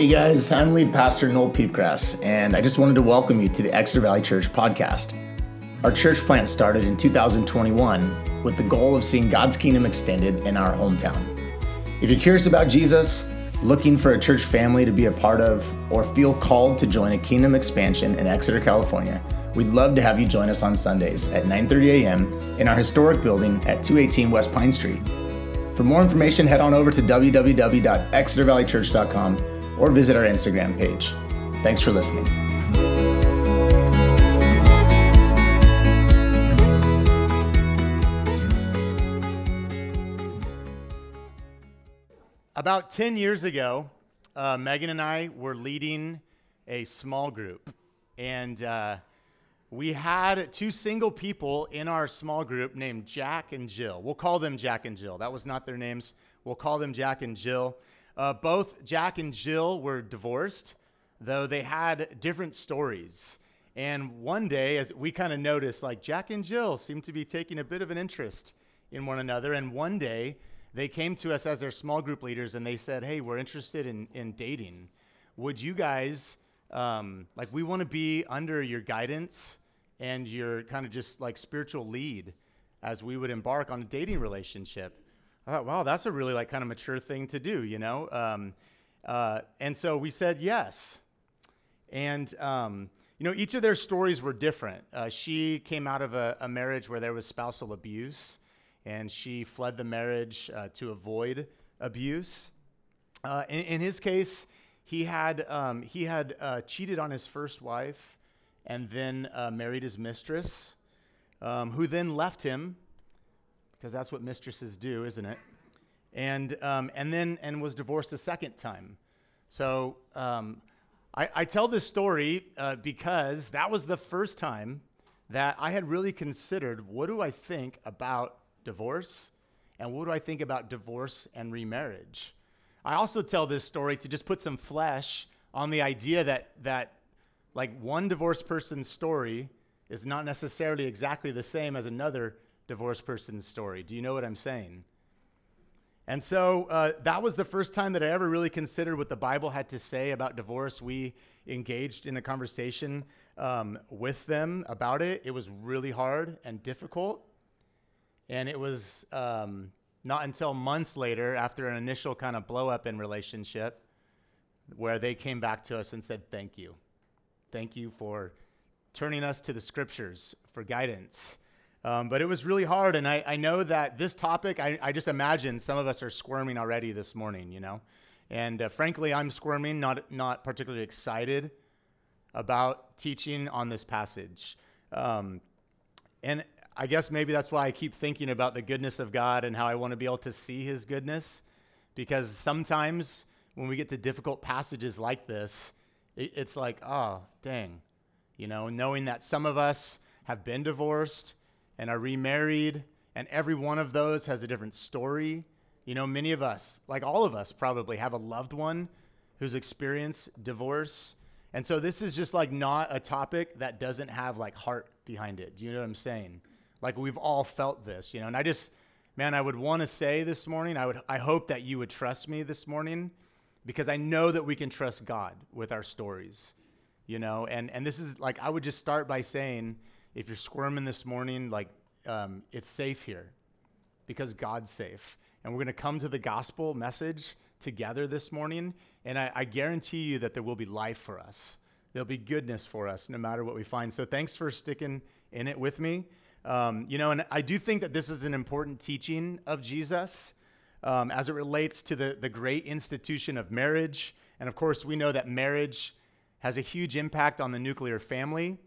Hey guys, I'm lead pastor Noel Piepgrass, and I just wanted to welcome you to the Exeter Valley Church podcast. Our church plant started in 2021 with the goal of seeing God's kingdom extended in our hometown. If you're curious about Jesus, looking for a church family to be a part of, or feel called to join a kingdom expansion in Exeter, California, we'd love to have you join us on Sundays at 9:30 a.m. in our historic building at 218 West Pine Street. For more information, head on over to www.exetervalleychurch.com or visit our Instagram page. Thanks for listening. About 10 years ago, uh, Megan and I were leading a small group. And uh, we had two single people in our small group named Jack and Jill. We'll call them Jack and Jill. That was not their names. We'll call them Jack and Jill. Uh, both Jack and Jill were divorced, though they had different stories. And one day, as we kind of noticed, like Jack and Jill seemed to be taking a bit of an interest in one another. And one day, they came to us as their small group leaders and they said, Hey, we're interested in, in dating. Would you guys, um, like, we want to be under your guidance and your kind of just like spiritual lead as we would embark on a dating relationship? I thought, wow, that's a really like kind of mature thing to do, you know? Um, uh, and so we said yes. And, um, you know, each of their stories were different. Uh, she came out of a, a, marriage where there was spousal abuse, and she fled the marriage uh, to avoid abuse. Uh, in, in, his case, he had, um, he had uh, cheated on his first wife and then uh, married his mistress, um, who then left him because that's what mistresses do, isn't it? And, um, and then and was divorced a second time. So um, I, I, tell this story uh, because that was the first time that I had really considered what do I think about divorce and what do I think about divorce and remarriage. I also tell this story to just put some flesh on the idea that that like one divorced person's story is not necessarily exactly the same as another divorced person's story. Do you know what I'm saying? And so uh, that was the first time that I ever really considered what the Bible had to say about divorce. We engaged in a conversation um, with them about it. It was really hard and difficult. And it was um, not until months later, after an initial kind of blow up in relationship, where they came back to us and said, Thank you. Thank you for turning us to the scriptures for guidance. Um, but it was really hard. And I, I know that this topic, I, I, just imagine some of us are squirming already this morning, you know? And uh, frankly, I'm squirming, not, not particularly excited about teaching on this passage. Um, and I guess maybe that's why I keep thinking about the goodness of God and how I want to be able to see his goodness. Because sometimes when we get to difficult passages like this, it, it's like, oh, dang. You know, knowing that some of us have been divorced, and are remarried, and every one of those has a different story. You know, many of us, like all of us, probably have a loved one who's experienced divorce. And so this is just like not a topic that doesn't have like heart behind it. Do you know what I'm saying? Like we've all felt this, you know. And I just man, I would want to say this morning, I would I hope that you would trust me this morning because I know that we can trust God with our stories. You know, and and this is like I would just start by saying if you're squirming this morning, like um, it's safe here because God's safe. And we're going to come to the gospel message together this morning. And I, I guarantee you that there will be life for us. There'll be goodness for us no matter what we find. So thanks for sticking in it with me. Um, you know, and I do think that this is an important teaching of Jesus um, as it relates to the, the great institution of marriage. And of course, we know that marriage has a huge impact on the nuclear family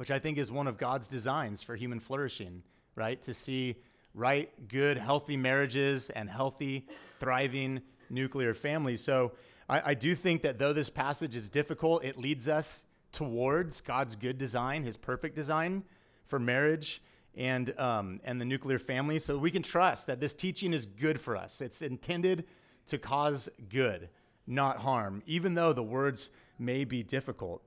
which I think is one of God's designs for human flourishing, right? To see right, good, healthy marriages and healthy, thriving nuclear families. So I, I, do think that though this passage is difficult, it leads us towards God's good design, his perfect design for marriage and, um, and the nuclear family. So we can trust that this teaching is good for us. It's intended to cause good, not harm, even though the words may be difficult.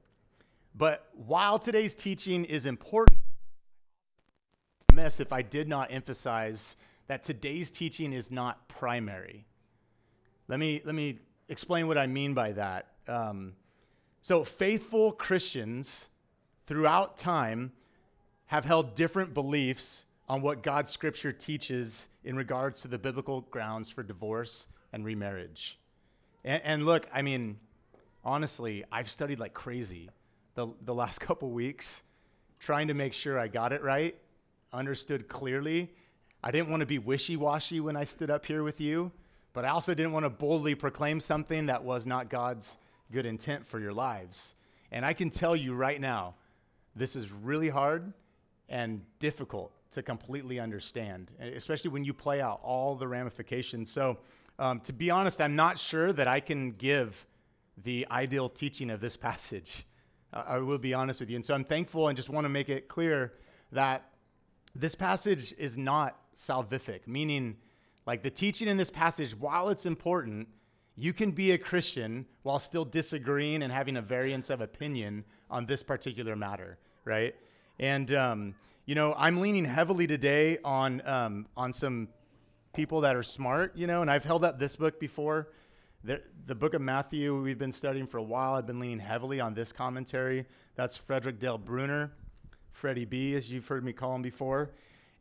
But while today's teaching is important, I miss if I did not emphasize that today's teaching is not primary. Let me, let me explain what I mean by that. Um, so, faithful Christians throughout time have held different beliefs on what God's scripture teaches in regards to the biblical grounds for divorce and remarriage. And, and look, I mean, honestly, I've studied like crazy the, the last couple weeks trying to make sure I got it right, understood clearly. I didn't want to be wishy washy when I stood up here with you, but I also didn't want to boldly proclaim something that was not God's good intent for your lives. And I can tell you right now, this is really hard and difficult to completely understand, especially when you play out all the ramifications. So, um, to be honest, I'm not sure that I can give the ideal teaching of this passage. I will be honest with you. And so I'm thankful and just want to make it clear that this passage is not salvific, meaning, like the teaching in this passage, while it's important, you can be a Christian while still disagreeing and having a variance of opinion on this particular matter, right? And, um, you know, I'm leaning heavily today on, um, on some people that are smart, you know, and I've held up this book before. The, the book of Matthew, we've been studying for a while. I've been leaning heavily on this commentary. That's Frederick Dale Bruner, Freddie B., as you've heard me call him before.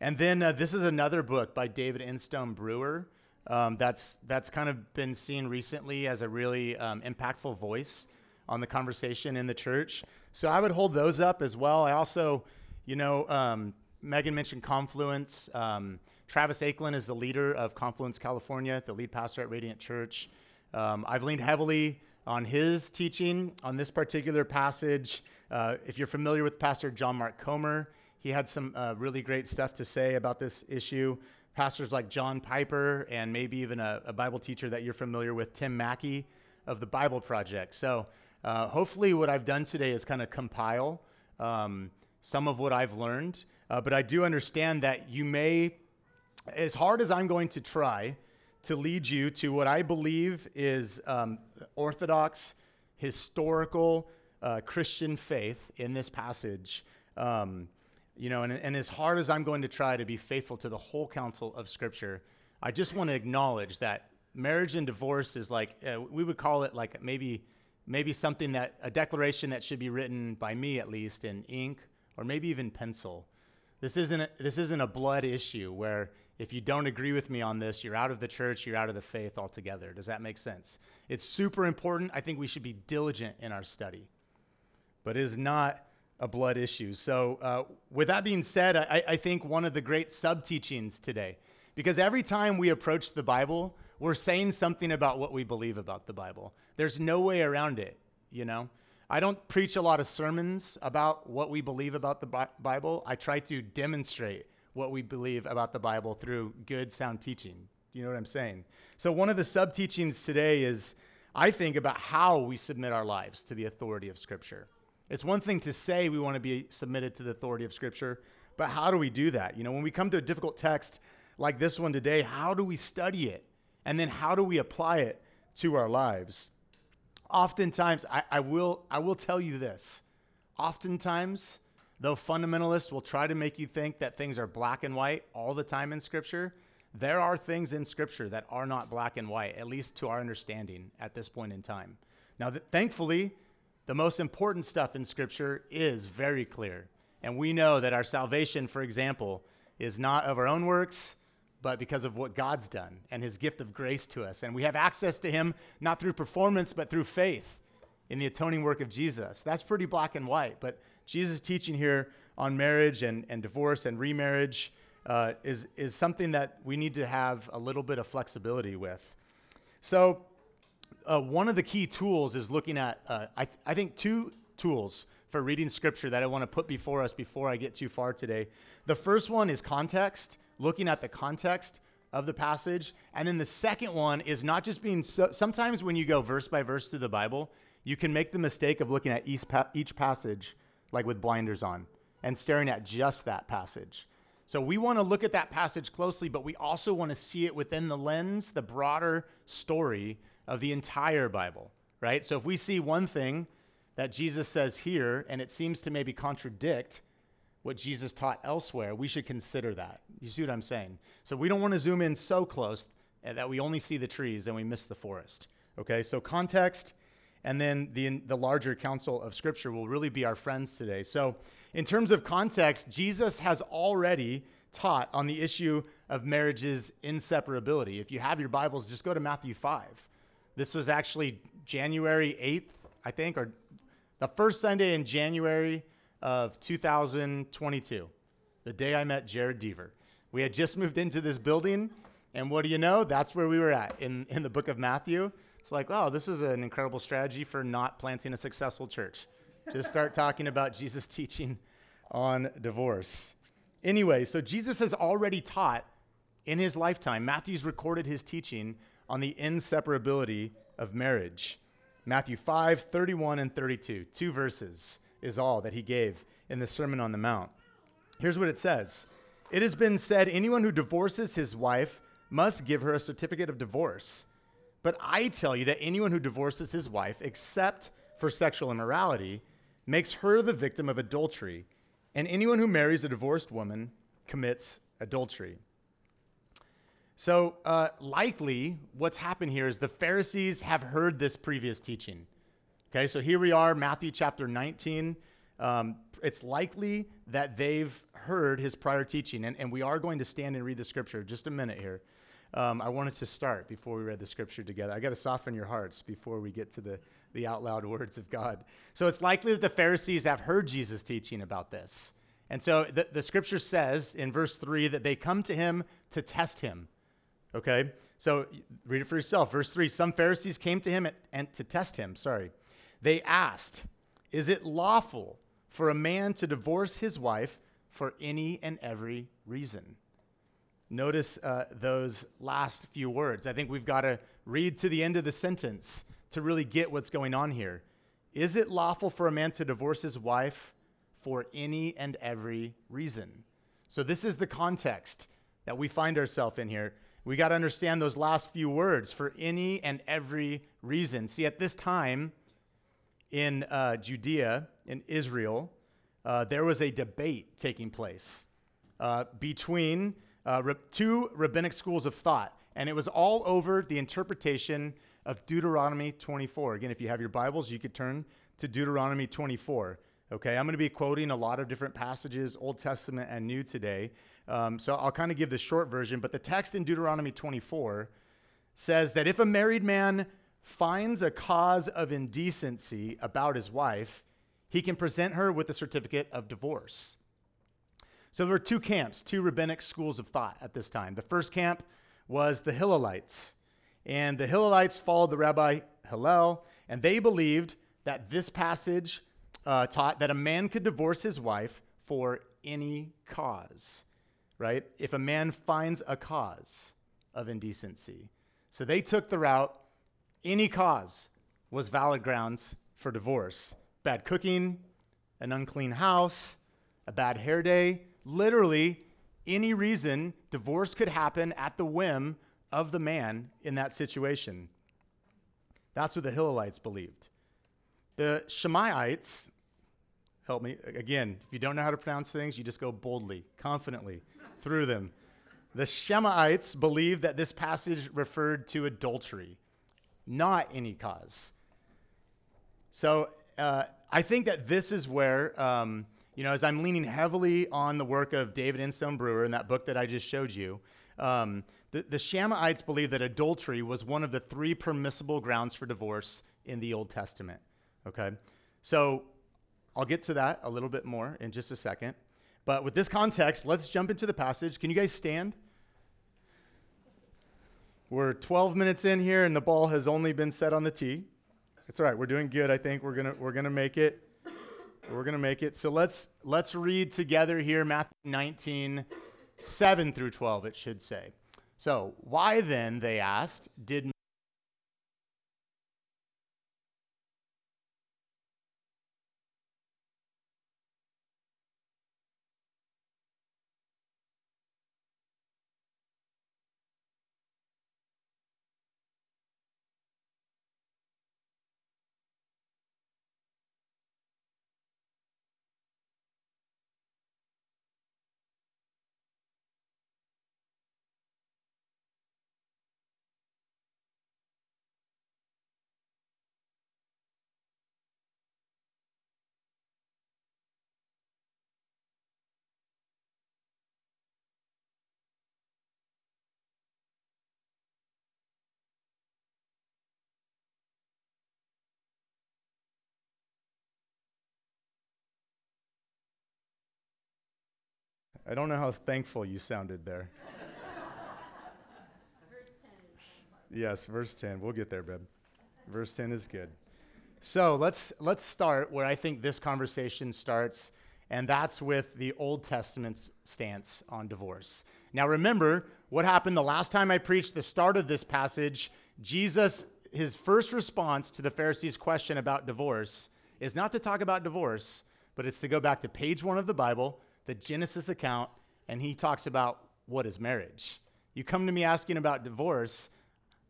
And then uh, this is another book by David Instone Brewer. Um, that's that's kind of been seen recently as a really um, impactful voice on the conversation in the church. So I would hold those up as well. I also, you know, um, Megan mentioned Confluence. Um, Travis Aiklin is the leader of Confluence, California, the lead pastor at Radiant Church. Um, I've leaned heavily on his teaching on this particular passage. Uh, if you're familiar with Pastor John Mark Comer, he had some uh, really great stuff to say about this issue. Pastors like John Piper and maybe even a, a Bible teacher that you're familiar with, Tim Mackie of the Bible Project. So uh, hopefully, what I've done today is kind of compile um, some of what I've learned. Uh, but I do understand that you may, as hard as I'm going to try, to lead you to what I believe is um, orthodox, historical uh, Christian faith in this passage. Um, you know, and, and as hard as I'm going to try to be faithful to the whole counsel of Scripture, I just want to acknowledge that marriage and divorce is like uh, we would call it like maybe maybe something that a declaration that should be written by me at least in ink or maybe even pencil. This isn't a, this isn't a blood issue where if you don't agree with me on this, you're out of the church, you're out of the faith altogether. Does that make sense? It's super important. I think we should be diligent in our study, but it is not a blood issue. So, uh, with that being said, I, I think one of the great sub teachings today, because every time we approach the Bible, we're saying something about what we believe about the Bible. There's no way around it, you know? I don't preach a lot of sermons about what we believe about the Bible. I try to demonstrate what we believe about the Bible through good, sound teaching. Do You know what I'm saying? So, one of the sub teachings today is, I think, about how we submit our lives to the authority of Scripture. It's one thing to say we want to be submitted to the authority of Scripture, but how do we do that? You know, when we come to a difficult text like this one today, how do we study it? And then how do we apply it to our lives? Oftentimes, I, I will, I will tell you this. Oftentimes, Though fundamentalists will try to make you think that things are black and white all the time in Scripture, there are things in Scripture that are not black and white, at least to our understanding at this point in time. Now, th- thankfully, the most important stuff in Scripture is very clear. And we know that our salvation, for example, is not of our own works, but because of what God's done and his gift of grace to us. And we have access to him not through performance, but through faith in the atoning work of Jesus. That's pretty black and white. But Jesus' teaching here on marriage and, and divorce and remarriage uh, is, is something that we need to have a little bit of flexibility with. So, uh, one of the key tools is looking at, uh, I, th- I think, two tools for reading scripture that I want to put before us before I get too far today. The first one is context, looking at the context of the passage. And then the second one is not just being so, sometimes when you go verse by verse through the Bible, you can make the mistake of looking at each, pa- each passage like with blinders on, and staring at just that passage. So we want to look at that passage closely, but we also want to see it within the lens, the broader story of the entire Bible, right? So if we see one thing that Jesus says here, and it seems to maybe contradict what Jesus taught elsewhere, we should consider that. You see what I'm saying? So we don't want to zoom in so close eh, that we only see the trees and we miss the forest. Okay, so context and then the, the larger counsel of Scripture will really be our friends today. So, in terms of context, Jesus has already taught on the issue of marriage's inseparability. If you have your Bibles, just go to Matthew 5. This was actually January 8th, I think, or the first Sunday in January of 2022, the day I met Jared Deaver. We had just moved into this building, and what do you know? That's where we were at in, in the book of Matthew. It's like, wow, this is an incredible strategy for not planting a successful church. Just start talking about Jesus' teaching on divorce. Anyway, so Jesus has already taught in his lifetime. Matthew's recorded his teaching on the inseparability of marriage. Matthew 5, 31 and 32. Two verses is all that he gave in the Sermon on the Mount. Here's what it says It has been said, anyone who divorces his wife must give her a certificate of divorce. But I tell you that anyone who divorces his wife, except for sexual immorality, makes her the victim of adultery. And anyone who marries a divorced woman commits adultery. So, uh, likely, what's happened here is the Pharisees have heard this previous teaching. Okay, so here we are, Matthew chapter 19. Um, it's likely that they've heard his prior teaching, and, and we are going to stand and read the scripture just a minute here. Um, I wanted to start before we read the scripture together. I got to soften your hearts before we get to the, the out loud words of God. So it's likely that the Pharisees have heard Jesus teaching about this. And so the, the scripture says in verse 3 that they come to him to test him. Okay? So read it for yourself. Verse 3 Some Pharisees came to him at, and to test him, sorry. They asked, Is it lawful for a man to divorce his wife for any and every reason? Notice uh, those last few words. I think we've got to read to the end of the sentence to really get what's going on here. Is it lawful for a man to divorce his wife for any and every reason? So, this is the context that we find ourselves in here. We got to understand those last few words for any and every reason. See, at this time in uh, Judea, in Israel, uh, there was a debate taking place uh, between uh, two rabbinic schools of thought, and it was all over the interpretation of Deuteronomy 24. Again, if you have your Bibles, you could turn to Deuteronomy 24. Okay, I'm going to be quoting a lot of different passages, Old Testament and New today. Um, so I'll kind of give the short version, but the text in Deuteronomy 24 says that if a married man finds a cause of indecency about his wife, he can present her with a certificate of divorce. So there were two camps, two rabbinic schools of thought at this time. The first camp was the Hillelites. And the Hillelites followed the Rabbi Hillel, and they believed that this passage uh, taught that a man could divorce his wife for any cause, right? If a man finds a cause of indecency. So they took the route any cause was valid grounds for divorce. Bad cooking, an unclean house, a bad hair day, literally any reason divorce could happen at the whim of the man in that situation. That's what the Hillelites believed. The Shammaites, help me again, if you don't know how to pronounce things, you just go boldly, confidently through them. The Shammaites believed that this passage referred to adultery, not any cause. So uh, I think that this is where um, you know, as I'm leaning heavily on the work of David Instone Brewer in that book that I just showed you, um, the, the Shammaites believe that adultery was one of the three permissible grounds for divorce in the Old Testament. Okay? So I'll get to that a little bit more in just a second. But with this context, let's jump into the passage. Can you guys stand? We're 12 minutes in here and the ball has only been set on the tee. It's all right. We're doing good. I think we're to we're to make it. We're going to make it. So let's let's read together here Matthew 19 7 through 12 it should say. So, why then they asked did I don't know how thankful you sounded there. Verse yes, verse 10. We'll get there, babe. Verse 10 is good. So let's, let's start where I think this conversation starts, and that's with the Old Testament's stance on divorce. Now, remember what happened the last time I preached the start of this passage. Jesus, his first response to the Pharisees' question about divorce is not to talk about divorce, but it's to go back to page one of the Bible, the Genesis account, and he talks about what is marriage. You come to me asking about divorce,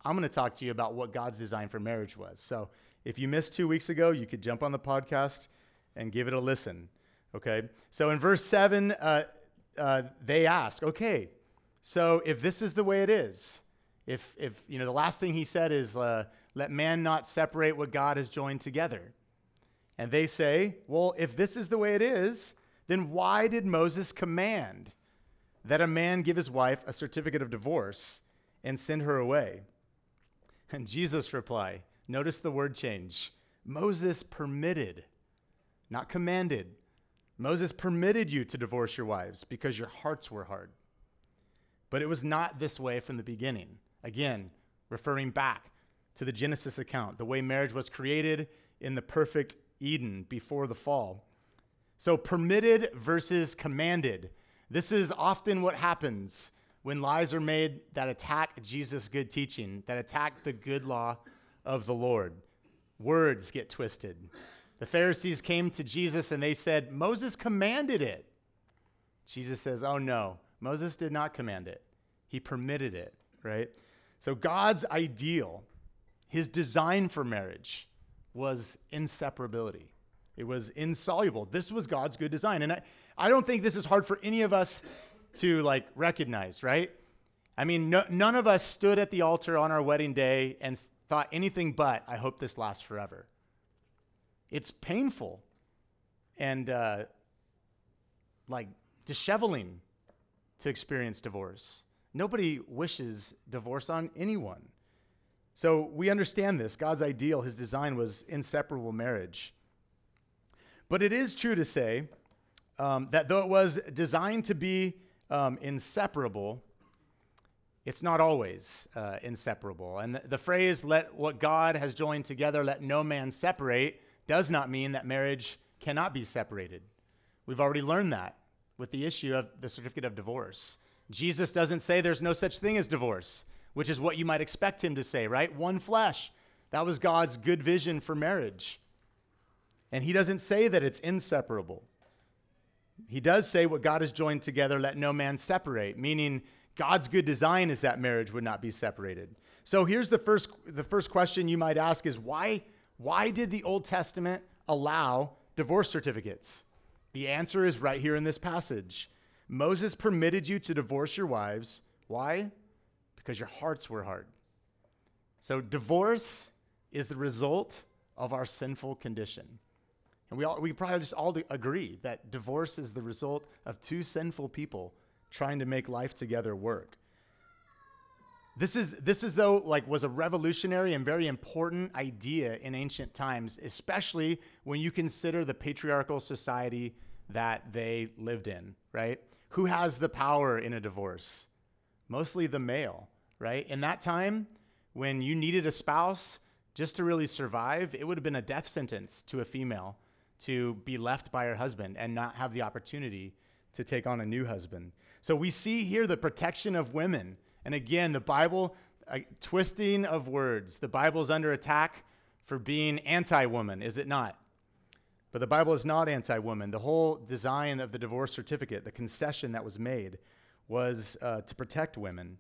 I'm going to talk to you about what God's design for marriage was. So if you missed two weeks ago, you could jump on the podcast and give it a listen. Okay? So in verse 7, uh, uh, they ask, okay, so if this is the way it is, if, if you know, the last thing he said is, uh, let man not separate what God has joined together. And they say, well, if this is the way it is, then why did Moses command that a man give his wife a certificate of divorce and send her away? And Jesus' reply, notice the word change. Moses permitted, not commanded. Moses permitted you to divorce your wives because your hearts were hard. But it was not this way from the beginning. Again, referring back to the Genesis account, the way marriage was created in the perfect Eden before the fall. So, permitted versus commanded. This is often what happens when lies are made that attack Jesus' good teaching, that attack the good law of the Lord. Words get twisted. The Pharisees came to Jesus and they said, Moses commanded it. Jesus says, Oh no, Moses did not command it, he permitted it, right? So God's ideal, his design for marriage, was inseparability. It was insoluble. This was God's good design. And I, I don't think this is hard for any of us to like recognize, right? I mean, no, none of us stood at the altar on our wedding day and thought anything but, I hope this lasts forever. It's painful and uh, like disheveling to experience divorce. Nobody wishes divorce on anyone. So we understand this. God's ideal, his design was inseparable marriage. But it is true to say um, that though it was designed to be um, inseparable, it's not always uh, inseparable. And the, the phrase, let what God has joined together, let no man separate, does not mean that marriage cannot be separated. We've already learned that with the issue of the certificate of divorce. Jesus doesn't say there's no such thing as divorce, which is what you might expect him to say, right? One flesh. That was God's good vision for marriage. And he doesn't say that it's inseparable. He does say what God has joined together, let no man separate, meaning God's good design is that marriage would not be separated. So here's the first, the first question you might ask is why, why did the Old Testament allow divorce certificates? The answer is right here in this passage. Moses permitted you to divorce your wives. Why? Because your hearts were hard. So divorce is the result of our sinful condition. And we, all, we probably just all agree that divorce is the result of two sinful people trying to make life together work. This is, this is though like was a revolutionary and very important idea in ancient times, especially when you consider the patriarchal society that they lived in, right? Who has the power in a divorce? Mostly the male, right? In that time, when you needed a spouse just to really survive, it would have been a death sentence to a female to be left by her husband and not have the opportunity to take on a new husband. So we see here the protection of women. And again, the Bible, twisting of words. The Bible is under attack for being anti woman, is it not? But the Bible is not anti woman. The whole design of the divorce certificate, the concession that was made, was uh, to protect women.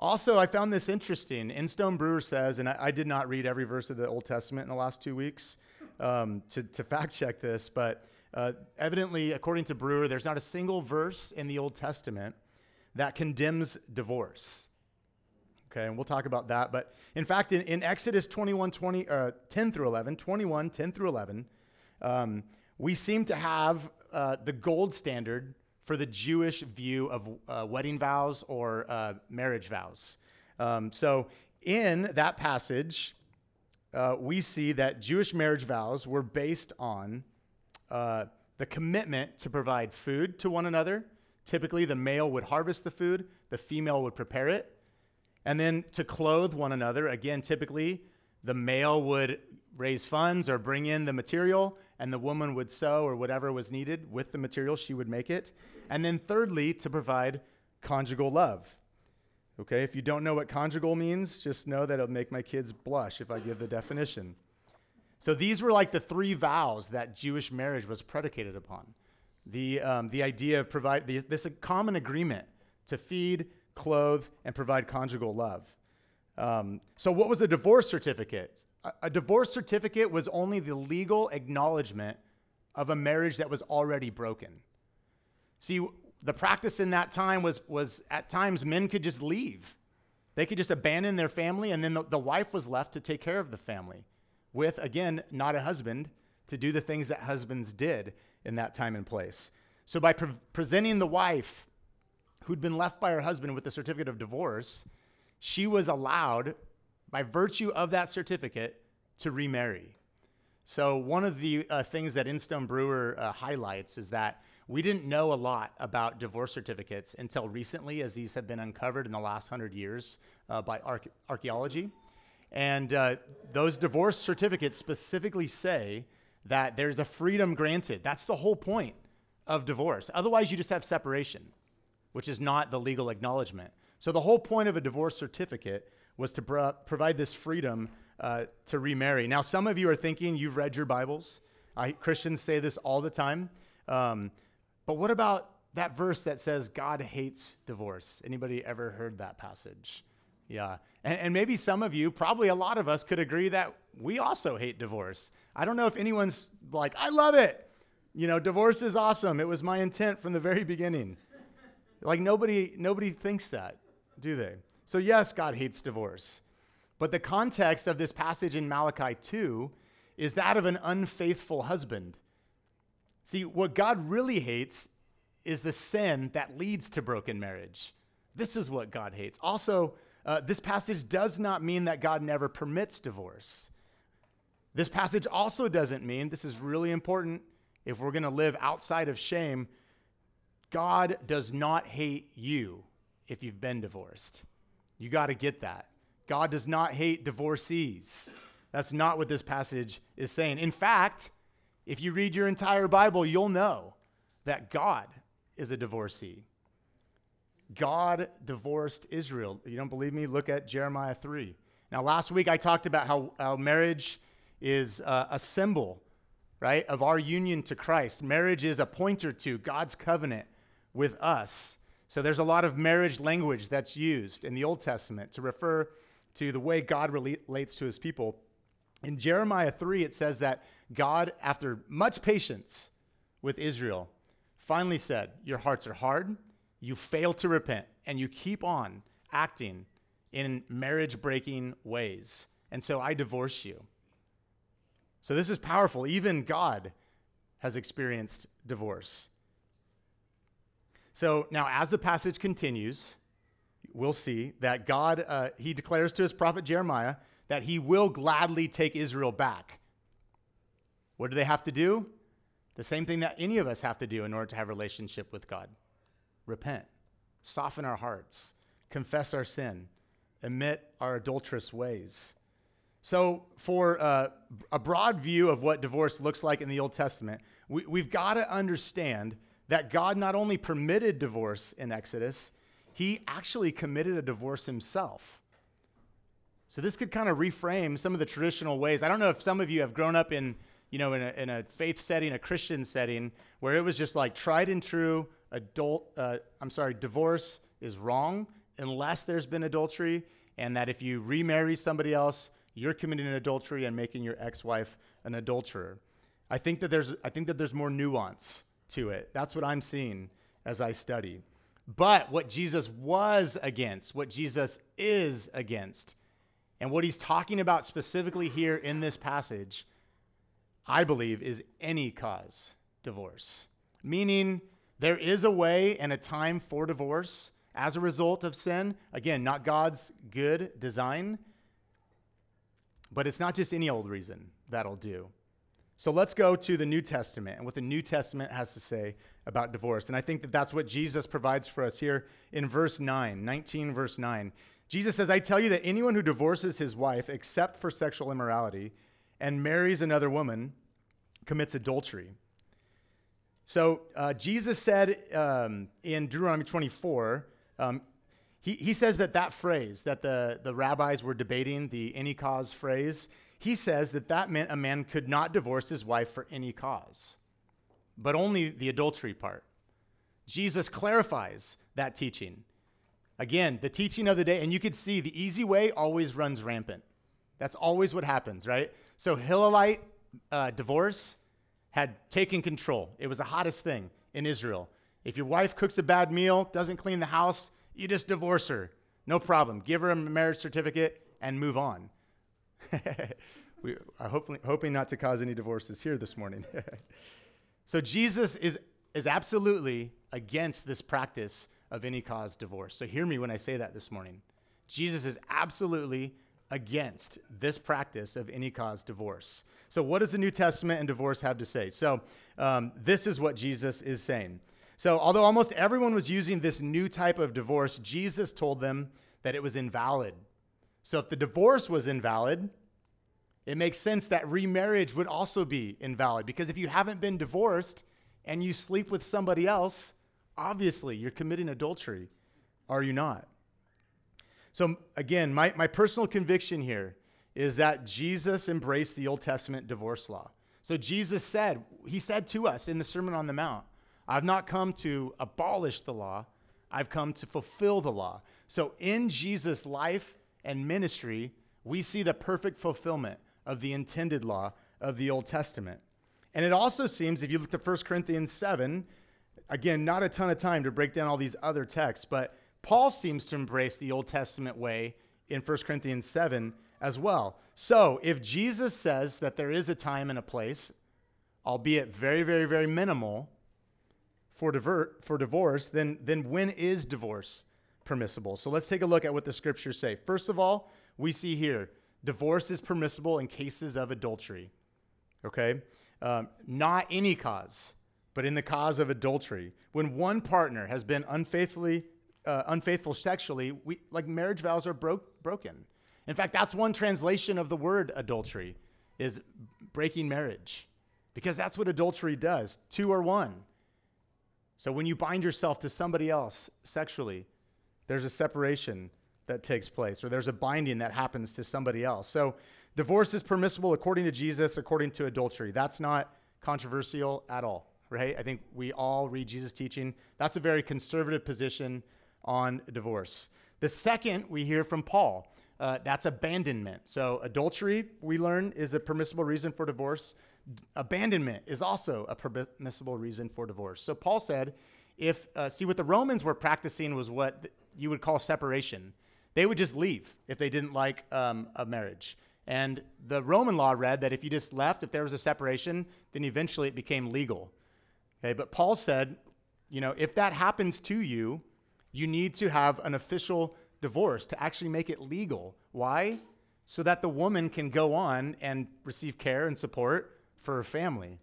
Also, I found this interesting. Instone Brewer says, and I, I, did not read every verse of the Old Testament in the last two weeks, um, to, to fact check this, but uh, evidently, according to Brewer, there's not a single verse in the Old Testament that condemns divorce. Okay, and we'll talk about that. But in fact, in, in Exodus 21, 20, uh, 10 through 11, 21, 10 through 11, um, we seem to have uh, the gold standard for the Jewish view of uh, wedding vows or uh, marriage vows. Um, so in that passage, uh, we see that Jewish marriage vows were based on uh, the commitment to provide food to one another, Typically, the male would harvest the food, the female would prepare it. And then to clothe one another, again, typically, the male would raise funds or bring in the material, and the woman would sew or whatever was needed with the material, she would make it. And then, thirdly, to provide conjugal love. Okay, if you don't know what conjugal means, just know that it'll make my kids blush if I give the definition. So these were like the three vows that Jewish marriage was predicated upon. The, um, the idea of provide the, this common agreement to feed, clothe, and provide conjugal love. Um, so what was a divorce certificate? A, a divorce certificate was only the legal acknowledgement of a marriage that was already broken. See, the practice in that time was, was at times men could just leave. They could just abandon their family, and then the, the wife was left to take care of the family with, again, not a husband, to do the things that husbands did in that time and place. So by pre- presenting the wife who'd been left by her husband with the certificate of divorce, she was allowed, by virtue of that certificate, to remarry. So one of the uh, things that Instone Brewer uh, highlights is that we didn't know a lot about divorce certificates until recently, as these have been uncovered in the last hundred years uh, by archaeology. And uh, those divorce certificates specifically say that there's a freedom granted. That's the whole point of divorce. Otherwise, you just have separation, which is not the legal acknowledgement. So, the whole point of a divorce certificate was to pro- provide this freedom uh, to remarry. Now, some of you are thinking you've read your Bibles. I, Christians say this all the time. Um, but what about that verse that says God hates divorce? Anybody ever heard that passage? Yeah. And, and, maybe some of you, probably a lot of us, could agree that we also hate divorce. I don't know if anyone's like, I love it. You know, divorce is awesome. It was my intent from the very beginning. like nobody, nobody thinks that, do they? So yes, God hates divorce. But the context of this passage in Malachi 2 is that of an unfaithful husband. See, what God really hates is the sin that leads to broken marriage. This is what God hates. Also, uh, this passage does not mean that God never permits divorce. This passage also doesn't mean, this is really important if we're going to live outside of shame, God does not hate you if you've been divorced. You got to get that. God does not hate divorcees. That's not what this passage is saying. In fact, if you read your entire Bible, you'll know that God is a divorcee. God divorced Israel. You don't believe me? Look at Jeremiah 3. Now, last week I talked about how, how marriage is uh, a symbol, right, of our union to Christ. Marriage is a pointer to God's covenant with us. So there's a lot of marriage language that's used in the Old Testament to refer to the way God relates to his people. In Jeremiah 3, it says that God, after much patience with Israel, finally said, Your hearts are hard you fail to repent and you keep on acting in marriage breaking ways. And so I divorce you. So this is powerful. Even God has experienced divorce. So now, as the passage continues, we'll see that God, uh, he declares to his prophet Jeremiah that he will gladly take Israel back. What do they have to do? The same thing that any of us have to do in order to have relationship with God repent, soften our hearts, confess our sin, admit our adulterous ways. So, for uh, a broad view of what divorce looks like in the Old Testament, we, we've got to understand that God not only permitted divorce in Exodus, he actually committed a divorce himself. So this could kind of reframe some of the traditional ways. I don't know if some of you have grown up in, you know, in a, in a faith setting, a Christian setting, where it was just like tried and true, adult, uh, I'm sorry, divorce is wrong unless there's been adultery, and that if you remarry somebody else, you're committing an adultery and making your ex-wife an adulterer. I think that there's, I think that there's more nuance to it. That's what I'm seeing as I study. But what Jesus was against, what Jesus is against, and what he's talking about specifically here in this passage, I believe, is any cause divorce. Meaning, there is a way and a time for divorce as a result of sin. Again, not God's good design, but it's not just any old reason that'll do. So let's go to the New Testament and what the New Testament has to say about divorce. And I think that that's what Jesus provides for us here in verse 9, 19, verse 9. Jesus says, I tell you that anyone who divorces his wife except for sexual immorality and marries another woman commits adultery. So uh, Jesus said um, in Deuteronomy 24, um, he, he says that that phrase that the, the rabbis were debating, the any cause phrase, he says that that meant a man could not divorce his wife for any cause, but only the adultery part. Jesus clarifies that teaching. Again, the teaching of the day, and you could see the easy way always runs rampant. That's always what happens, right? So, Hillelite uh, divorce had taken control. It was the hottest thing in Israel. If your wife cooks a bad meal, doesn't clean the house, you just divorce her. No problem. Give her a marriage certificate and move on. we are hoping, hoping not to cause any divorces here this morning. so Jesus is, is absolutely against this practice of any cause divorce. So hear me when I say that this morning. Jesus is absolutely against this practice of any cause divorce. So, what does the New Testament and divorce have to say? So, um, this is what Jesus is saying. So, although almost everyone was using this new type of divorce, Jesus told them that it was invalid. So, if the divorce was invalid, it makes sense that remarriage would also be invalid because if you haven't been divorced and you sleep with somebody else, obviously you're committing adultery, are you not? So, again, my, my personal conviction here is that Jesus embraced the Old Testament divorce law. So, Jesus said, He said to us in the Sermon on the Mount, I've not come to abolish the law, I've come to fulfill the law. So, in Jesus' life and ministry, we see the perfect fulfillment of the intended law of the Old Testament. And it also seems, if you look at 1 Corinthians 7, again, not a ton of time to break down all these other texts, but Paul seems to embrace the Old Testament way in 1 Corinthians 7 as well. So if Jesus says that there is a time and a place, albeit very, very, very minimal, for, divert, for divorce, then, then when is divorce permissible? So let's take a look at what the scriptures say. First of all, we see here divorce is permissible in cases of adultery. Okay? Um, not any cause, but in the cause of adultery. When one partner has been unfaithfully, uh, unfaithful sexually, we, like marriage vows are broke, broken. In fact, that's one translation of the word adultery is breaking marriage because that's what adultery does. Two or one. So when you bind yourself to somebody else sexually, there's a separation that takes place, or there's a binding that happens to somebody else. So divorce is permissible according to Jesus, according to adultery. That's not controversial at all, right? I think we all read Jesus' teaching. That's a very conservative position on divorce. The second we hear from Paul, uh, that's abandonment. So adultery, we learn, is a permissible reason for divorce. D- abandonment is also a permissible reason for divorce. So Paul said, if uh, see what the Romans were practicing was what you would call separation. They would just leave if they didn't like um, a marriage. And the Roman law read that if you just left, if there was a separation, then eventually it became legal. Okay, but Paul said, you know, if that happens to you, you need to have an official divorce to actually make it legal. Why? So that the woman can go on and receive care and support for her family.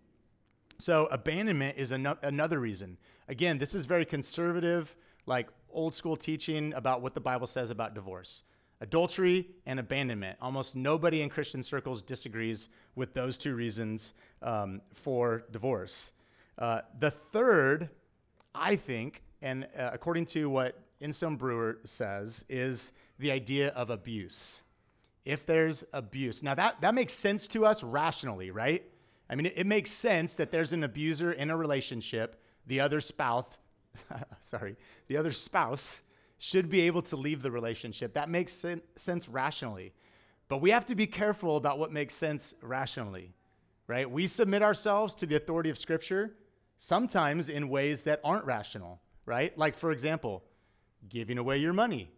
So abandonment is an- another reason. Again, this is very conservative, like old school teaching about what the Bible says about divorce. Adultery and abandonment. Almost nobody in Christian circles disagrees with those two reasons um, for divorce. Uh, the third, I think, and uh, according to what Instone Brewer says, is the idea of abuse. If there's abuse. Now, that, that makes sense to us rationally, right? I mean, it, it makes sense that there's an abuser in a relationship, the other spouse sorry, the other spouse should be able to leave the relationship. That makes sen- sense rationally. But we have to be careful about what makes sense rationally, right? We submit ourselves to the authority of Scripture sometimes in ways that aren't rational, right? Like, for example, giving away your money.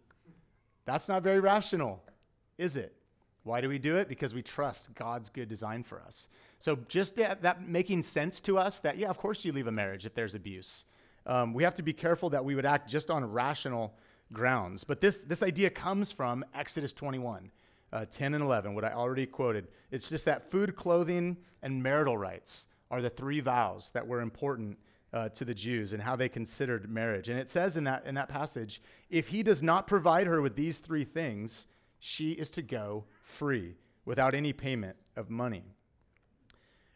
That's not very rational, is it? Why do we do it? Because we trust God's good design for us. So, just that, that making sense to us that, yeah, of course you leave a marriage if there's abuse um, we have to be careful that we would act just on rational grounds. But this, this idea comes from Exodus 21. uh, 10 and 11, what I already quoted. It's just that food, clothing, and marital rights are the three vows that were important uh, to the Jews and how they considered marriage. And it says in that, in that passage if he does not provide her with these three things, she is to go free without any payment of money.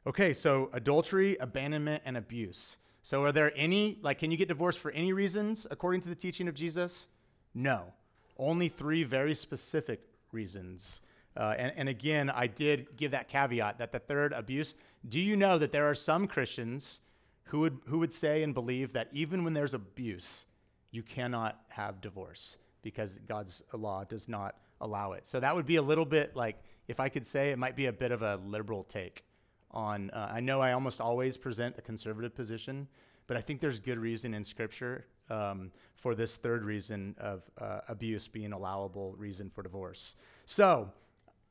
Okay, so adultery, abandonment, and abuse. So, are there any, like, can you get divorced for any reasons according to the teaching of Jesus? No. Only three very specific reasons. Uh, and, and again, I did give that caveat that the third abuse. Do you know that there are some Christians who would, who would say and believe that even when there's abuse, you cannot have divorce because God's law does not allow it? So that would be a little bit like, if I could say, it might be a bit of a liberal take on. Uh, I know I almost always present a conservative position, but I think there's good reason in Scripture um, for this third reason of uh, abuse being allowable reason for divorce. So,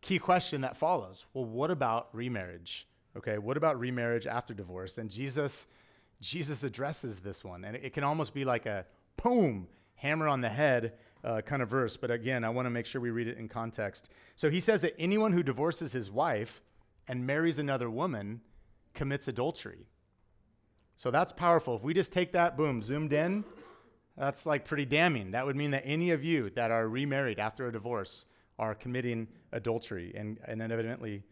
key question that follows: Well, what about remarriage? Okay, what about remarriage after divorce? And Jesus, Jesus addresses this one, and it, can almost be like a boom hammer on the head uh, kind of verse. But again, I want to make sure we read it in context. So he says that anyone who divorces his wife and marries another woman commits adultery. So that's powerful. If we just take that, boom, zoomed in, that's like pretty damning. That would mean that any of you that are remarried after a divorce are committing adultery and, and evidently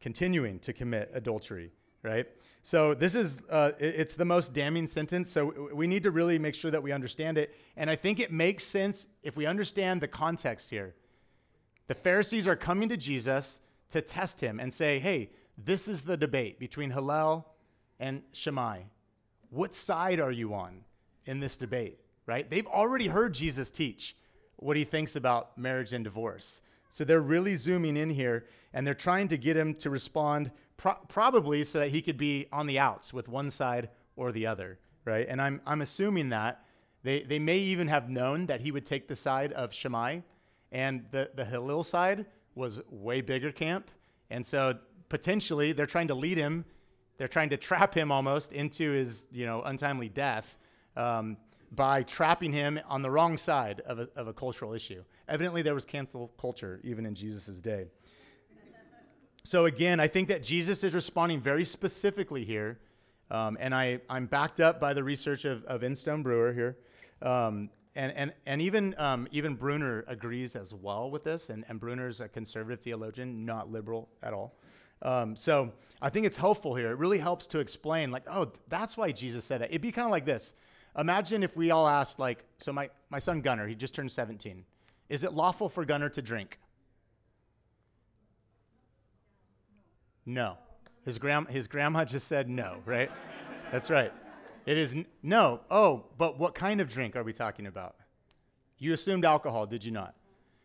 continuing to commit adultery, right? So this is, uh, it's the most damning sentence. So we need to really make sure that we understand it. And I think it makes sense if we understand the context here. The Pharisees are coming to Jesus to test him and say, hey, this is the debate between Hillel and Shammai. What side are you on in this debate, right? They've already heard Jesus teach what he thinks about marriage and divorce. So they're really zooming in here and they're trying to get him to respond pro- probably so that he could be on the outs with one side or the other, right? And I'm, I'm assuming that they, they may even have known that he would take the side of Shammai and the, the Hillel side was way bigger camp. And so potentially they're trying to lead him, they're trying to trap him almost into his, you know, untimely death um, by trapping him on the wrong side of a, of a cultural issue. Evidently there was cancel culture even in Jesus' day. So again, I think that Jesus is responding very specifically here. Um, and I, I'm backed up by the research of, of Instone Brewer here. Um, and, and, and even, um, even Bruner agrees as well with this, and, and Bruner is a conservative theologian, not liberal at all. Um, so I think it's helpful here. It really helps to explain, like, oh, that's why Jesus said that. It'd be kind of like this. Imagine if we all asked, like, so my, my son Gunnar, he just turned 17. Is it lawful for Gunnar to drink? No. His, gram- his grandma just said no, right? That's right. It is n- no. Oh, but what kind of drink are we talking about? You assumed alcohol, did you not?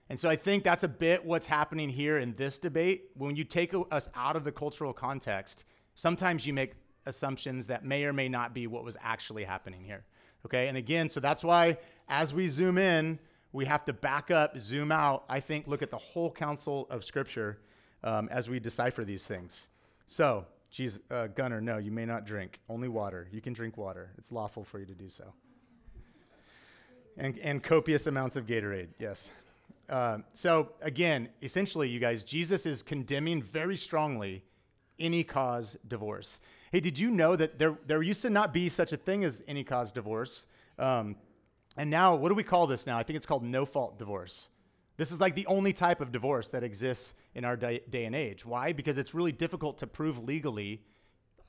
And so I think that's a bit what's happening here in this debate. When you take us out of the cultural context, sometimes you make assumptions that may or may not be what was actually happening here. Okay, and again, so that's why as we zoom in, we have to back up, zoom out, I think, look at the whole counsel of Scripture um, as we decipher these things. So, Jesus, uh, Gunnar, no, you may not drink. Only water. You can drink water. It's lawful for you to do so. And, and copious amounts of Gatorade, yes. Uh, so, again, essentially, you guys, Jesus is condemning very strongly any cause divorce. Hey, did you know that there, there used to not be such a thing as any cause divorce? Um, and now, what do we call this now? I think it's called no fault divorce. This is like the only type of divorce that exists in our day, day, and age. Why? Because it's really difficult to prove legally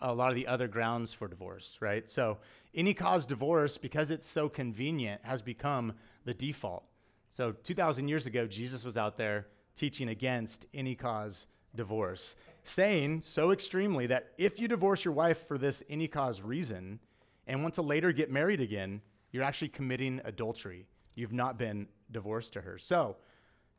a lot of the other grounds for divorce, right? So, any cause divorce, because it's so convenient, has become the default. So, 2,000 years ago, Jesus was out there teaching against any cause divorce, saying so extremely that if you divorce your wife for this any cause reason and want to later get married again, you're actually committing adultery. You've not been divorced to her. So,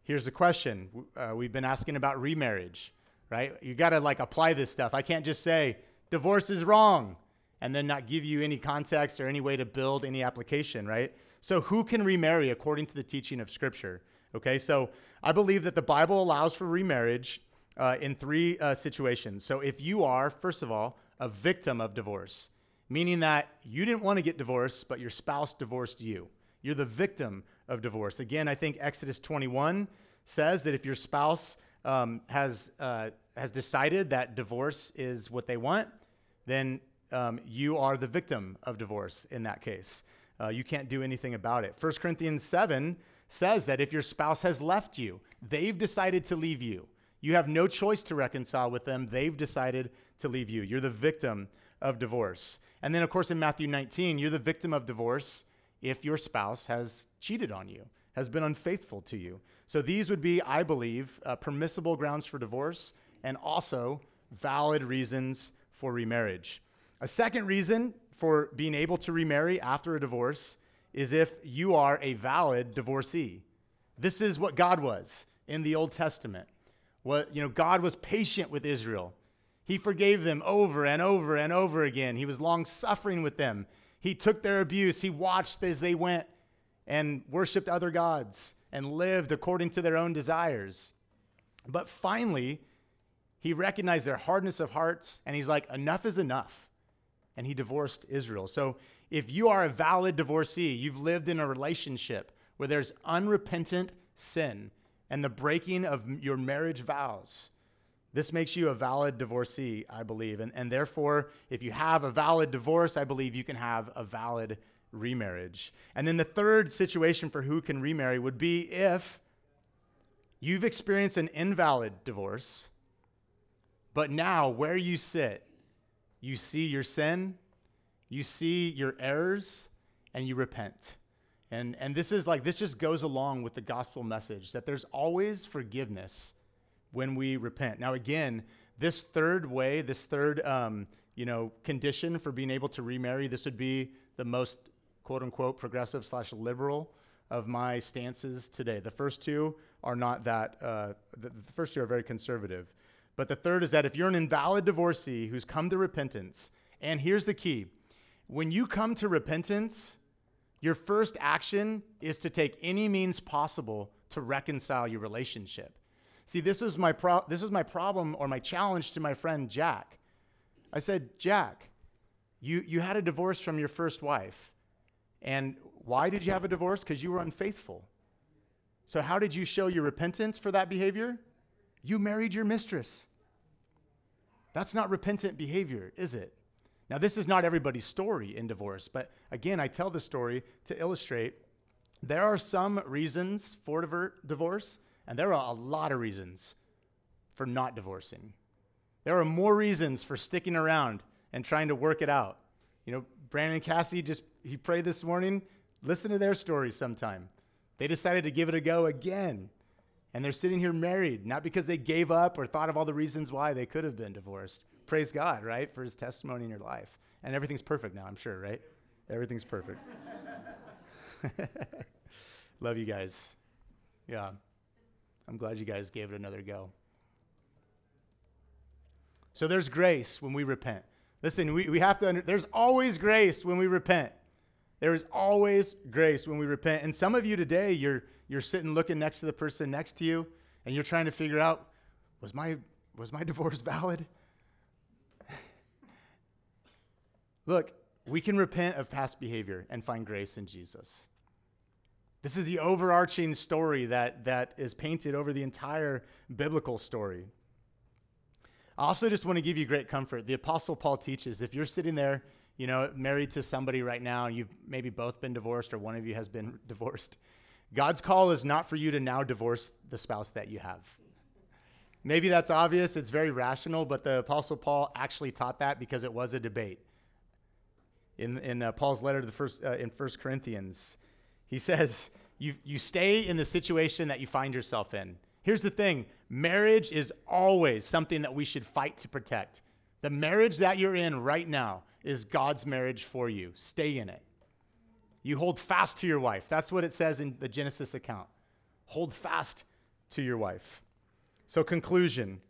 Here's the question uh, we've been asking about remarriage, right? You got to like apply this stuff. I can't just say divorce is wrong and then not give you any context or any way to build any application, right? So, who can remarry according to the teaching of Scripture? Okay, so I believe that the Bible allows for remarriage uh, in three uh, situations. So, if you are, first of all, a victim of divorce, meaning that you didn't want to get divorced, but your spouse divorced you, you're the victim of divorce. Again, I think Exodus 21 says that if your spouse um, has, uh, has decided that divorce is what they want, then um, you are the victim of divorce in that case. Uh, you can't do anything about it. 1 Corinthians 7 says that if your spouse has left you, they've decided to leave you. You have no choice to reconcile with them. They've decided to leave you. You're the victim of divorce. And then, of course, in Matthew 19, you're the victim of divorce if your spouse has cheated on you, has been unfaithful to you. So these would be, I believe, uh, permissible grounds for divorce and also valid reasons for remarriage. A second reason for being able to remarry after a divorce is if you are a valid divorcee. This is what God was in the Old Testament. What, you know, God was patient with Israel. He forgave them over and over and over again. He was long suffering with them. He took their abuse. He watched as they went and worshiped other gods and lived according to their own desires. But finally, he recognized their hardness of hearts and he's like, enough is enough and he divorced Israel. So if you are a valid divorcee, you've lived in a relationship where there's unrepentant sin and the breaking of your marriage vows, this makes you a valid divorcee, I believe. And, and therefore, if you have a valid divorce, I believe you can have a valid remarriage. And then the third situation for who can remarry would be if you've experienced an invalid divorce, but now where you sit you see your sin, you see your errors, and you repent. And, and this is like, this just goes along with the gospel message that there's always forgiveness when we repent. Now, again, this third way, this third, um, you know, condition for being able to remarry, this would be the most quote unquote progressive slash liberal of my stances today. The first two are not that, uh, the, the first two are very conservative. But the third is that if you're an invalid divorcee who's come to repentance, and here's the key when you come to repentance, your first action is to take any means possible to reconcile your relationship. See, this was my, pro- this was my problem or my challenge to my friend Jack. I said, Jack, you, you had a divorce from your first wife. And why did you have a divorce? Because you were unfaithful. So, how did you show your repentance for that behavior? You married your mistress. That's not repentant behavior, is it? Now, this is not everybody's story in divorce, but again, I tell the story to illustrate there are some reasons for divorce, and there are a lot of reasons for not divorcing. There are more reasons for sticking around and trying to work it out. You know, Brandon and Cassie just he prayed this morning. Listen to their stories sometime. They decided to give it a go again. And they're sitting here married, not because they gave up or thought of all the reasons why they could have been divorced. Praise God, right, for his testimony in your life. And everything's perfect now, I'm sure, right? Everything's perfect. Love you guys. Yeah. I'm glad you guys gave it another go. So there's grace when we repent. Listen, we, we have to, under, there's always grace when we repent. There is always grace when we repent. And some of you today, you're, you're sitting looking next to the person next to you, and you're trying to figure out was my, was my divorce valid? Look, we can repent of past behavior and find grace in Jesus. This is the overarching story that, that is painted over the entire biblical story. I also just want to give you great comfort. The Apostle Paul teaches if you're sitting there, you know, married to somebody right now, you've maybe both been divorced or one of you has been divorced, God's call is not for you to now divorce the spouse that you have. Maybe that's obvious, it's very rational, but the Apostle Paul actually taught that because it was a debate. In, in uh, Paul's letter to the first, uh, in 1 Corinthians, he says, you, you stay in the situation that you find yourself in. Here's the thing marriage is always something that we should fight to protect. The marriage that you're in right now is God's marriage for you. Stay in it. You hold fast to your wife. That's what it says in the Genesis account. Hold fast to your wife. So, conclusion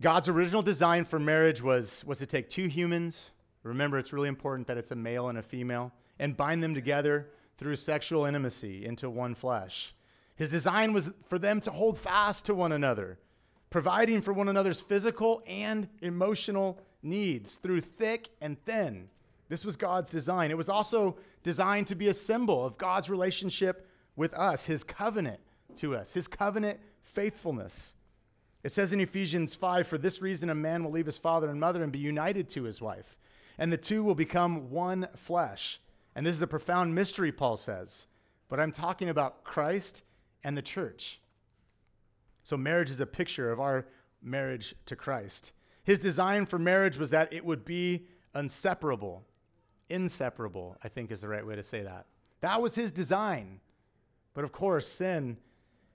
God's original design for marriage was, was to take two humans. Remember, it's really important that it's a male and a female, and bind them together through sexual intimacy into one flesh. His design was for them to hold fast to one another, providing for one another's physical and emotional needs through thick and thin. This was God's design. It was also designed to be a symbol of God's relationship with us, his covenant to us, his covenant faithfulness. It says in Ephesians 5 For this reason, a man will leave his father and mother and be united to his wife, and the two will become one flesh. And this is a profound mystery, Paul says. But I'm talking about Christ and the church. So, marriage is a picture of our marriage to Christ. His design for marriage was that it would be inseparable. Inseparable, I think is the right way to say that. That was his design. But of course, sin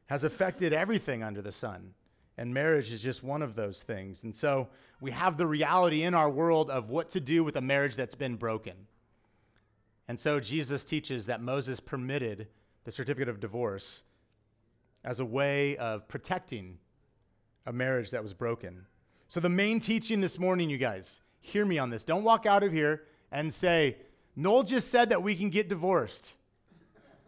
has affected everything under the sun. And marriage is just one of those things. And so we have the reality in our world of what to do with a marriage that's been broken. And so Jesus teaches that Moses permitted the certificate of divorce as a way of protecting a marriage that was broken. So, the main teaching this morning, you guys, hear me on this. Don't walk out of here and say, Noel just said that we can get divorced.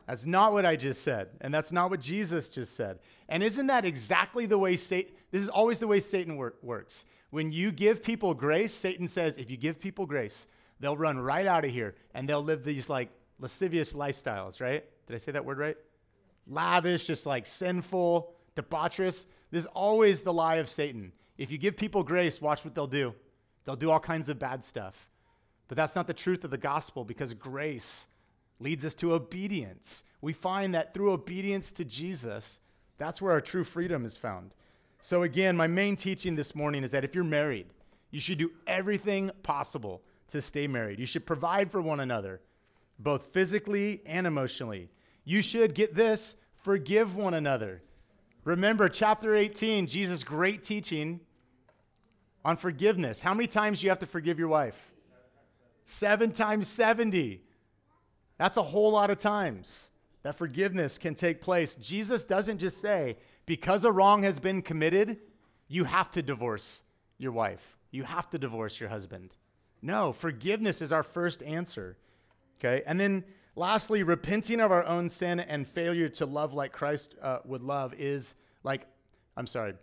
That's not what I just said. And that's not what Jesus just said. And isn't that exactly the way Satan, this is always the way Satan wor- works. When you give people grace, Satan says, if you give people grace, they'll run right out of here and they'll live these like lascivious lifestyles, right? Did I say that word right? Lavish, just like sinful, debaucherous. This is always the lie of Satan. If you give people grace, watch what they'll do. They'll do all kinds of bad stuff. But that's not the truth of the gospel because grace leads us to obedience. We find that through obedience to Jesus, that's where our true freedom is found. So, again, my main teaching this morning is that if you're married, you should do everything possible to stay married. You should provide for one another, both physically and emotionally. You should get this forgive one another. Remember, chapter 18, Jesus' great teaching on forgiveness. How many times do you have to forgive your wife? Seven times 70. That's a whole lot of times that forgiveness can take place. Jesus doesn't just say, because a wrong has been committed, you have to divorce your wife. You have to divorce your husband. No, forgiveness is our first answer. Okay? And then lastly, repenting of our own sin and failure to love like Christ uh, would love is like, I'm sorry,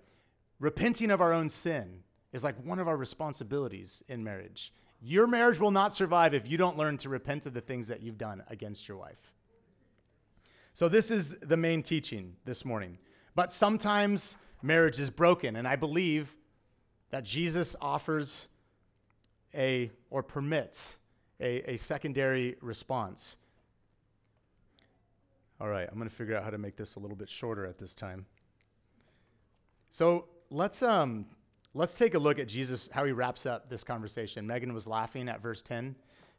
repenting of our own sin is like one of our responsibilities in marriage. Your marriage will not survive if you don't learn to repent of the things that you've done against your wife. So, this is the main teaching this morning. But sometimes marriage is broken, and I believe that Jesus offers a, or permits, a, a secondary response. All right, I'm going to figure out how to make this a little bit shorter at this time. So, let's um, Let's take a look at Jesus, how he wraps up this conversation. Megan was laughing at verse 10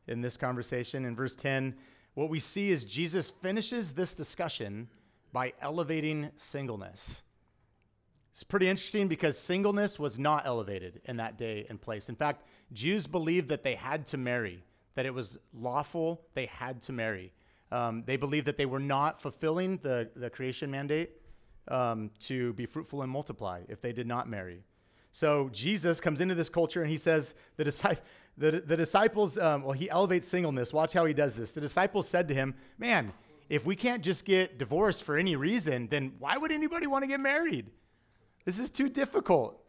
in this conversation. In verse 10, what we see is Jesus finishes this discussion by elevating singleness. It's pretty interesting because singleness was not elevated in that day and place. In fact, Jews believed that they had to marry, that it was lawful, they had to marry. Um, they believed that they were not fulfilling the, the creation mandate um, to be fruitful and multiply if they did not marry. So Jesus comes into this culture and he says, the, disci- the, the disciples, um, well, he elevates singleness. Watch how he does this. The disciples said to him, Man, if we can't just get divorced for any reason, then why would anybody want to get married? This is too difficult.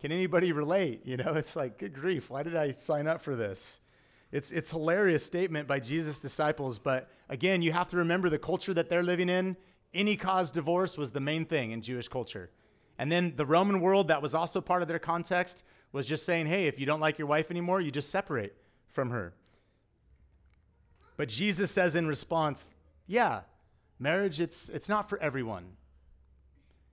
Can anybody relate? You know, it's like, good grief, why did I sign up for this? It's it's hilarious statement by Jesus' disciples, but again, you have to remember the culture that they're living in. Any cause divorce was the main thing in Jewish culture. And then the Roman world, that was also part of their context, was just saying, hey, if you don't like your wife anymore, you just separate from her. But Jesus says in response, yeah, marriage, it's, it's not for everyone.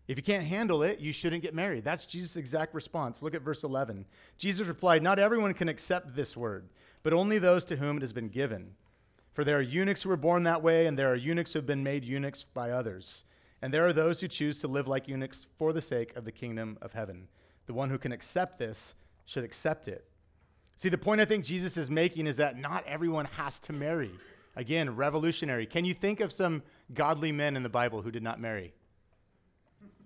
If you can't handle it, you shouldn't get married. That's Jesus' exact response. Look at verse 11. Jesus replied, Not everyone can accept this word, but only those to whom it has been given. For there are eunuchs who were born that way, and there are eunuchs who have been made eunuchs by others. And there are those who choose to live like eunuchs for the sake of the kingdom of heaven. The one who can accept this should accept it. See, the point I think Jesus is making is that not everyone has to marry. Again, revolutionary. Can you think of some godly men in the Bible who did not marry?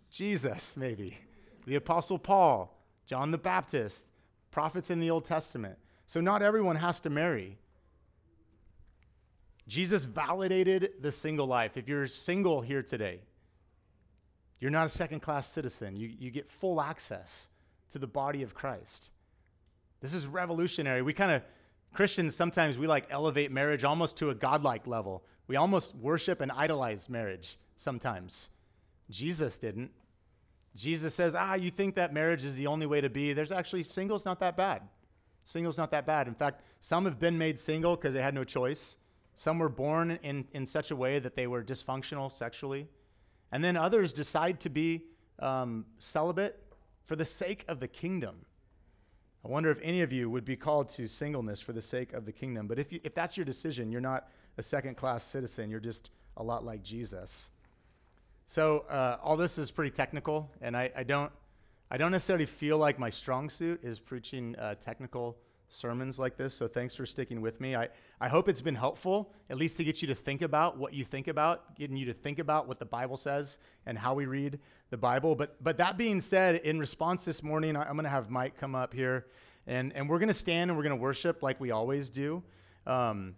Jesus, maybe. The Apostle Paul, John the Baptist, prophets in the Old Testament. So not everyone has to marry. Jesus validated the single life. If you're single here today, you're not a second class citizen. You, you get full access to the body of Christ. This is revolutionary. We kind of, Christians, sometimes we like elevate marriage almost to a godlike level. We almost worship and idolize marriage sometimes. Jesus didn't. Jesus says, ah, you think that marriage is the only way to be. There's actually, single's not that bad. Single's not that bad. In fact, some have been made single because they had no choice. Some were born in, in such a way that they were dysfunctional sexually. And then others decide to be um, celibate for the sake of the kingdom. I wonder if any of you would be called to singleness for the sake of the kingdom. But if, you, if that's your decision, you're not a second class citizen, you're just a lot like Jesus. So uh, all this is pretty technical, and I, I, don't, I don't necessarily feel like my strong suit is preaching uh, technical sermons like this. So thanks for sticking with me. I, I hope it's been helpful, at least to get you to think about what you think about, getting you to think about what the Bible says and how we read the Bible. But, but that being said, in response this morning, I, going to have Mike come up here, and, and we're going to stand and we're going to worship like we always do. Um,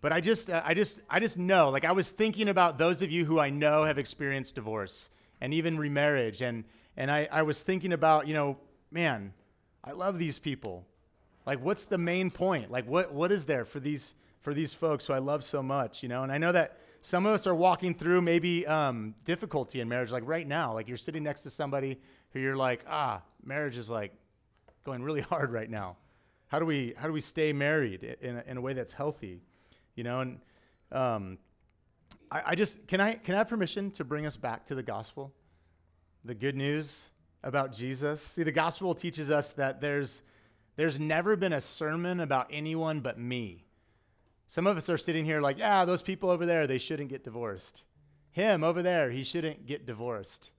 but I just, I just, I just know, like I was thinking about those of you who I know have experienced divorce and even remarriage. And, and I, I was thinking about, you know, man, I love these people. Like, what's the main point? Like, what, what is there for these, for these folks who I love so much, you know? And I know that some of us are walking through maybe um, difficulty in marriage, like right now, like you're sitting next to somebody who you're like, ah, marriage is like going really hard right now. How do we, how do we stay married in a, in a way that's healthy? you know, and um, I, I just can I can I have permission to bring us back to the gospel, the good news about Jesus. See, the gospel teaches us that there's there's never been a sermon about anyone but me. Some of us are sitting here like, yeah, those people over there, they shouldn't get divorced. Him over there, he shouldn't get divorced.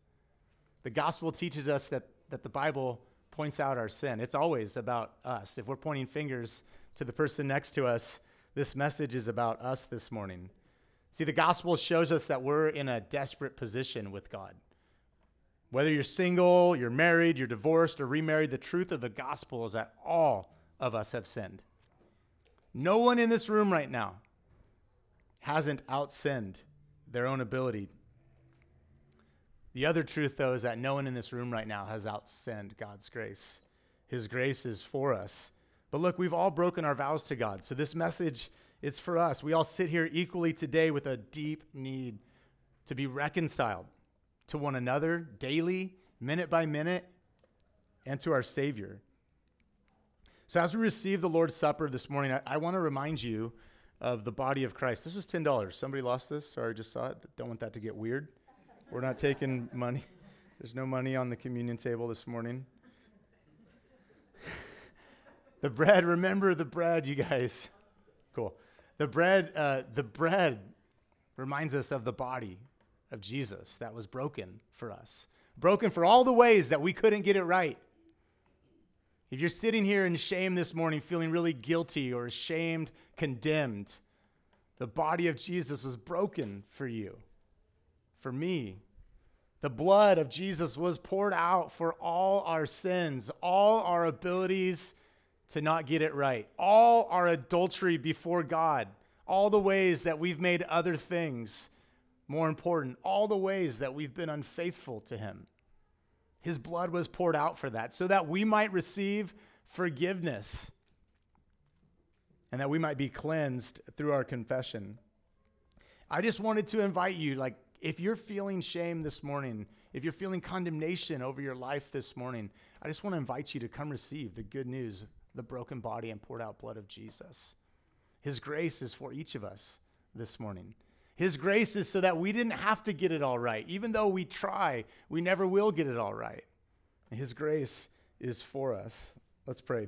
The gospel teaches us that, that the Bible points out our sin. It's always about us. If we're pointing fingers to the person next to us, this message is about us this morning. See, the gospel shows us that we're in a desperate position with God. Whether you're single, you're married, you're divorced, or remarried, the truth of the gospel is that all of us have sinned. No one in this room right now hasn't outsinned their own ability. The other truth, though, is that no one in this room right now has outsinned God's grace. His grace is for us. But look, we've all broken our vows to God. So this message, it's for us. We all sit here equally today with a deep need to be reconciled to one another daily, minute by minute, and to our Savior. So as we receive the Lord's Supper this morning, I, I want to remind you of the body of Christ. This was $10. Somebody lost this. Sorry, I just saw it. Don't want that to get weird. We're not taking money. There's no money on the communion table this morning. The bread, remember the bread, you guys. Cool. The bread, uh, the bread reminds us of the body of Jesus that was broken for us, broken for all the ways that we couldn't get it right. If you're sitting here in shame this morning, feeling really guilty or ashamed, condemned, the body of Jesus was broken for you, for me. The blood of Jesus was poured out for all our sins, all our abilities to not get it right. All our adultery before God, all the ways that we've made other things more important, all the ways that we've been unfaithful to Him. His blood was poured out for that, so that we might receive forgiveness and that we might be cleansed through our confession. I just wanted to invite you, like, if you're feeling shame this morning, if you're feeling condemnation over your life this morning, I just want to invite you to come receive the good news the broken body and poured out blood of Jesus. His grace is for each of us this morning. His grace is so that we didn't have to get it all right. Even though we try, we never will get it all right. His grace is for us. Let's pray.